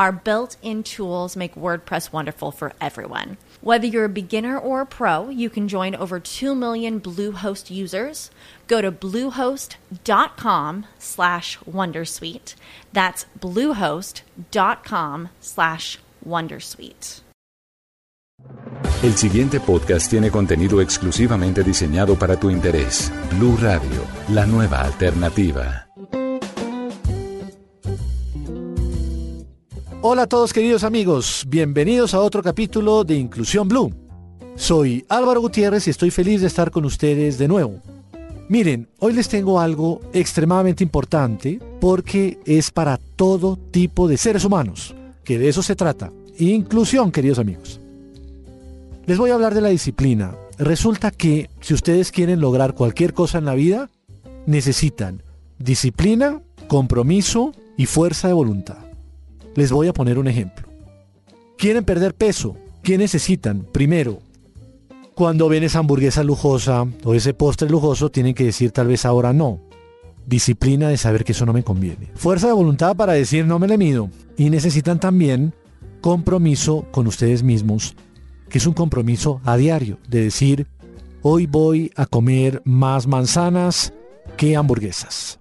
Our built in tools make WordPress wonderful for everyone. Whether you're a beginner or a pro, you can join over 2 million Bluehost users. Go to bluehost.com slash wondersuite. That's bluehost.com slash wondersuite. El siguiente podcast tiene contenido exclusivamente diseñado para tu interés. Blue Radio, la nueva alternativa. Hola a todos queridos amigos, bienvenidos a otro capítulo de Inclusión Blue. Soy Álvaro Gutiérrez y estoy feliz de estar con ustedes de nuevo. Miren, hoy les tengo algo extremadamente importante porque es para todo tipo de seres humanos, que de eso se trata. Inclusión, queridos amigos. Les voy a hablar de la disciplina. Resulta que si ustedes quieren lograr cualquier cosa en la vida, necesitan disciplina, compromiso y fuerza de voluntad. Les voy a poner un ejemplo. ¿Quieren perder peso? ¿Qué necesitan? Primero, cuando ven esa hamburguesa lujosa o ese postre lujoso, tienen que decir tal vez ahora no. Disciplina de saber que eso no me conviene. Fuerza de voluntad para decir no me le mido. Y necesitan también compromiso con ustedes mismos, que es un compromiso a diario, de decir, hoy voy a comer más manzanas que hamburguesas.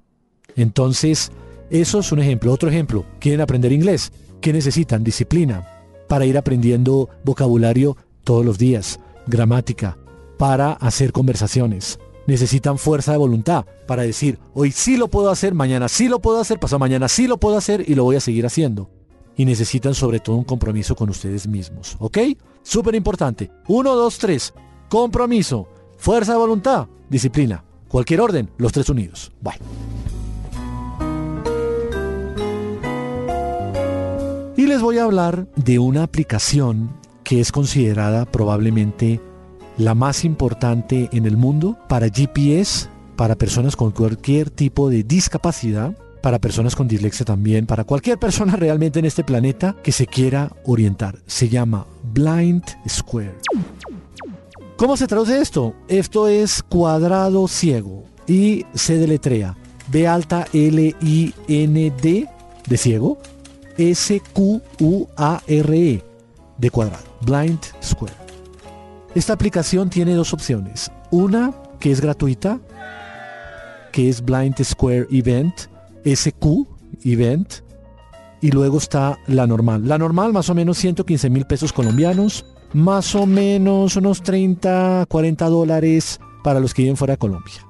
Entonces, eso es un ejemplo. Otro ejemplo, quieren aprender inglés. ¿Qué necesitan? Disciplina para ir aprendiendo vocabulario todos los días, gramática, para hacer conversaciones. Necesitan fuerza de voluntad para decir, hoy sí lo puedo hacer, mañana sí lo puedo hacer, pasado mañana sí lo puedo hacer y lo voy a seguir haciendo. Y necesitan sobre todo un compromiso con ustedes mismos, ¿ok? Súper importante. Uno, dos, tres. Compromiso, fuerza de voluntad, disciplina. Cualquier orden, los tres unidos. Bye. Les voy a hablar de una aplicación que es considerada probablemente la más importante en el mundo para GPS, para personas con cualquier tipo de discapacidad, para personas con dislexia también, para cualquier persona realmente en este planeta que se quiera orientar. Se llama Blind Square. ¿Cómo se traduce esto? Esto es cuadrado ciego y se deletrea B alta L I N D de ciego S-Q-U-A-R-E de cuadrado, Blind Square. Esta aplicación tiene dos opciones. Una que es gratuita, que es Blind Square Event, SQ Event, y luego está la normal. La normal más o menos 115 mil pesos colombianos, más o menos unos 30, 40 dólares para los que viven fuera de Colombia.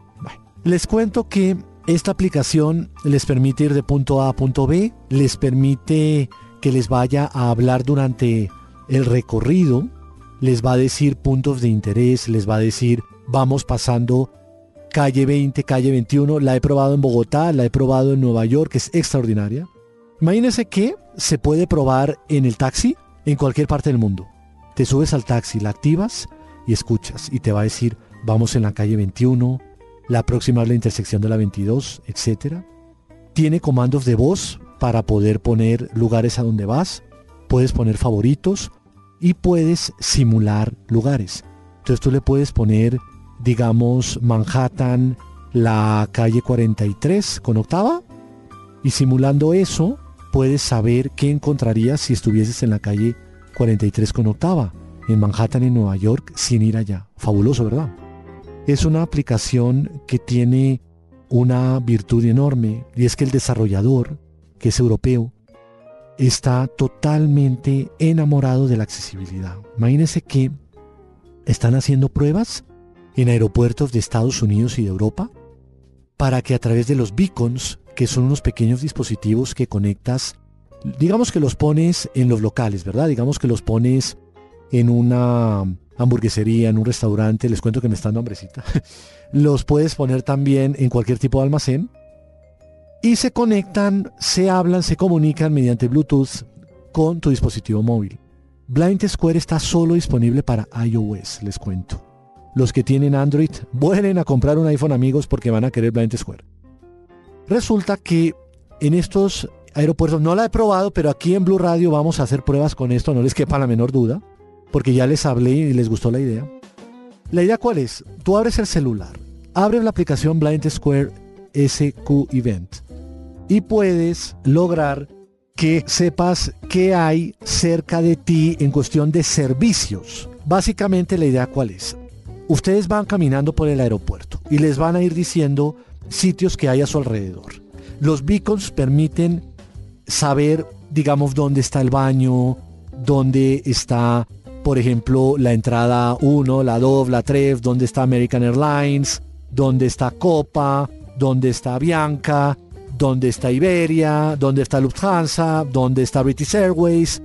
Les cuento que esta aplicación les permite ir de punto A a punto B, les permite que les vaya a hablar durante el recorrido, les va a decir puntos de interés, les va a decir vamos pasando calle 20, calle 21, la he probado en Bogotá, la he probado en Nueva York, es extraordinaria. Imagínense que se puede probar en el taxi en cualquier parte del mundo. Te subes al taxi, la activas y escuchas y te va a decir vamos en la calle 21, la próxima es la intersección de la 22, etc. Tiene comandos de voz para poder poner lugares a donde vas, puedes poner favoritos y puedes simular lugares. Entonces tú le puedes poner, digamos, Manhattan, la calle 43 con octava y simulando eso puedes saber qué encontrarías si estuvieses en la calle 43 con octava, en Manhattan, en Nueva York, sin ir allá. Fabuloso, ¿verdad? Es una aplicación que tiene una virtud enorme y es que el desarrollador, que es europeo, está totalmente enamorado de la accesibilidad. Imagínense que están haciendo pruebas en aeropuertos de Estados Unidos y de Europa para que a través de los beacons, que son unos pequeños dispositivos que conectas, digamos que los pones en los locales, ¿verdad? Digamos que los pones en una hamburguesería, en un restaurante, les cuento que me está dando hambrecita. Los puedes poner también en cualquier tipo de almacén. Y se conectan, se hablan, se comunican mediante Bluetooth con tu dispositivo móvil. Blind Square está solo disponible para iOS, les cuento. Los que tienen Android, vuelen a comprar un iPhone amigos porque van a querer Blind Square. Resulta que en estos aeropuertos, no la he probado, pero aquí en Blue Radio vamos a hacer pruebas con esto, no les quepa la menor duda, porque ya les hablé y les gustó la idea. La idea cuál es? Tú abres el celular, abres la aplicación Blind Square SQ Event y puedes lograr que sepas qué hay cerca de ti en cuestión de servicios. Básicamente la idea cuál es? Ustedes van caminando por el aeropuerto y les van a ir diciendo sitios que hay a su alrededor. Los beacons permiten saber, digamos, dónde está el baño, dónde está, por ejemplo, la entrada 1, la 2, la 3, dónde está American Airlines, dónde está Copa, dónde está Bianca, dónde está Iberia, dónde está Lufthansa, dónde está British Airways,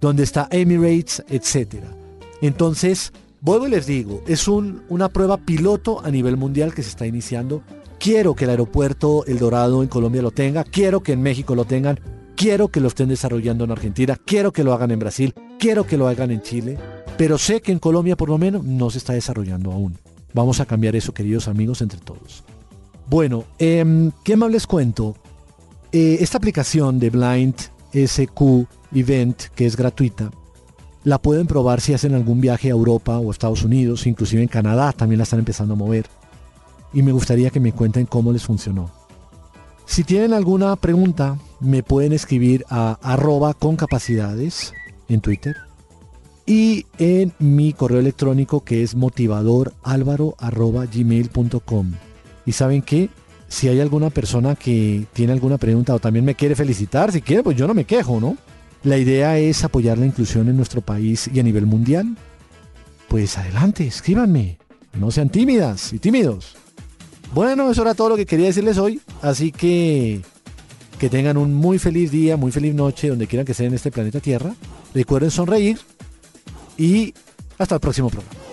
dónde está Emirates, etc. Entonces, vuelvo y les digo, es un, una prueba piloto a nivel mundial que se está iniciando. Quiero que el aeropuerto El Dorado en Colombia lo tenga, quiero que en México lo tengan, quiero que lo estén desarrollando en Argentina, quiero que lo hagan en Brasil, quiero que lo hagan en Chile, pero sé que en Colombia por lo menos no se está desarrollando aún. Vamos a cambiar eso, queridos amigos, entre todos. Bueno, em, ¿qué más les cuento? Eh, esta aplicación de Blind SQ Event, que es gratuita, la pueden probar si hacen algún viaje a Europa o Estados Unidos, inclusive en Canadá también la están empezando a mover. Y me gustaría que me cuenten cómo les funcionó. Si tienen alguna pregunta, me pueden escribir a arroba con capacidades en Twitter y en mi correo electrónico que es motivadoralvaro.gmail.com. Y saben que si hay alguna persona que tiene alguna pregunta o también me quiere felicitar, si quiere, pues yo no me quejo, ¿no? La idea es apoyar la inclusión en nuestro país y a nivel mundial. Pues adelante, escríbanme. No sean tímidas y tímidos. Bueno, eso era todo lo que quería decirles hoy. Así que que tengan un muy feliz día, muy feliz noche, donde quieran que estén en este planeta Tierra. Recuerden sonreír y hasta el próximo programa.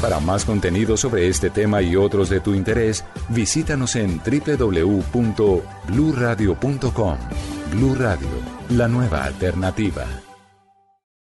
Para más contenido sobre este tema y otros de tu interés, visítanos en www.bluradio.com. Blu Radio, la nueva alternativa.